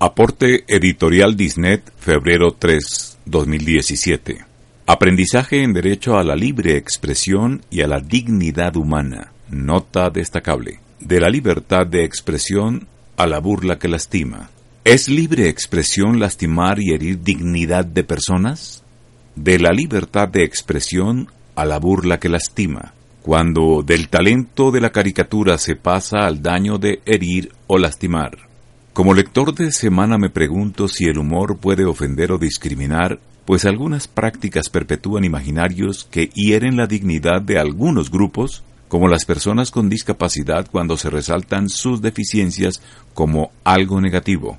Aporte Editorial Disnet, febrero 3, 2017. Aprendizaje en derecho a la libre expresión y a la dignidad humana. Nota destacable. De la libertad de expresión a la burla que lastima. ¿Es libre expresión lastimar y herir dignidad de personas? De la libertad de expresión a la burla que lastima. Cuando del talento de la caricatura se pasa al daño de herir o lastimar. Como lector de semana me pregunto si el humor puede ofender o discriminar, pues algunas prácticas perpetúan imaginarios que hieren la dignidad de algunos grupos, como las personas con discapacidad cuando se resaltan sus deficiencias como algo negativo.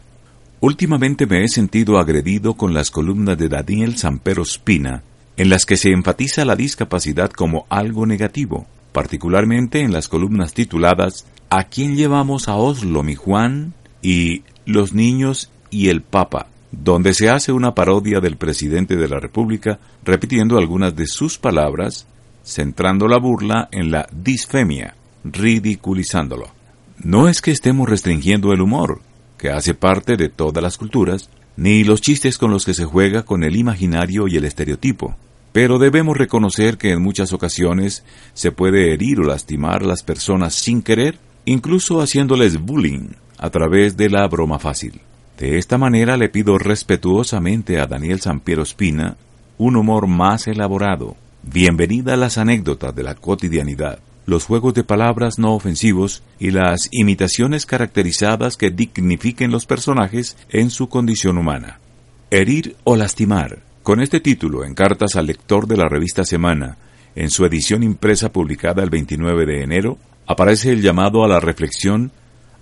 Últimamente me he sentido agredido con las columnas de Daniel Sampero Spina, en las que se enfatiza la discapacidad como algo negativo, particularmente en las columnas tituladas ¿A quién llevamos a Oslo, mi Juan? Y Los niños y el Papa, donde se hace una parodia del presidente de la República repitiendo algunas de sus palabras, centrando la burla en la disfemia, ridiculizándolo. No es que estemos restringiendo el humor, que hace parte de todas las culturas, ni los chistes con los que se juega con el imaginario y el estereotipo, pero debemos reconocer que en muchas ocasiones se puede herir o lastimar a las personas sin querer, incluso haciéndoles bullying a través de la broma fácil. De esta manera le pido respetuosamente a Daniel Sampiero Espina un humor más elaborado. Bienvenida a las anécdotas de la cotidianidad, los juegos de palabras no ofensivos y las imitaciones caracterizadas que dignifiquen los personajes en su condición humana. Herir o lastimar. Con este título en cartas al lector de la revista Semana, en su edición impresa publicada el 29 de enero, aparece el llamado a la reflexión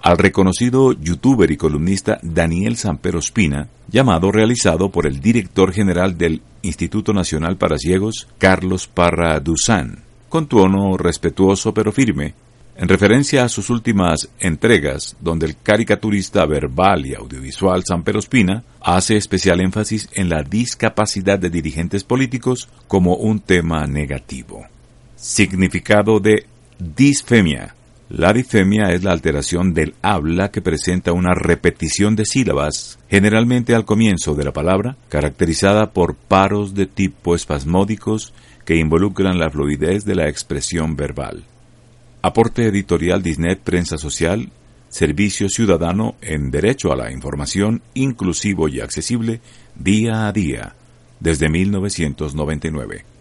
al reconocido youtuber y columnista Daniel Sampero Espina, llamado realizado por el director general del Instituto Nacional para Ciegos, Carlos Parra Duzán, con tono respetuoso pero firme, en referencia a sus últimas entregas, donde el caricaturista verbal y audiovisual Sampero Espina hace especial énfasis en la discapacidad de dirigentes políticos como un tema negativo. Significado de disfemia la difemia es la alteración del habla que presenta una repetición de sílabas, generalmente al comienzo de la palabra, caracterizada por paros de tipo espasmódicos que involucran la fluidez de la expresión verbal. Aporte editorial Disnet Prensa Social, Servicio Ciudadano en Derecho a la Información inclusivo y accesible día a día, desde 1999.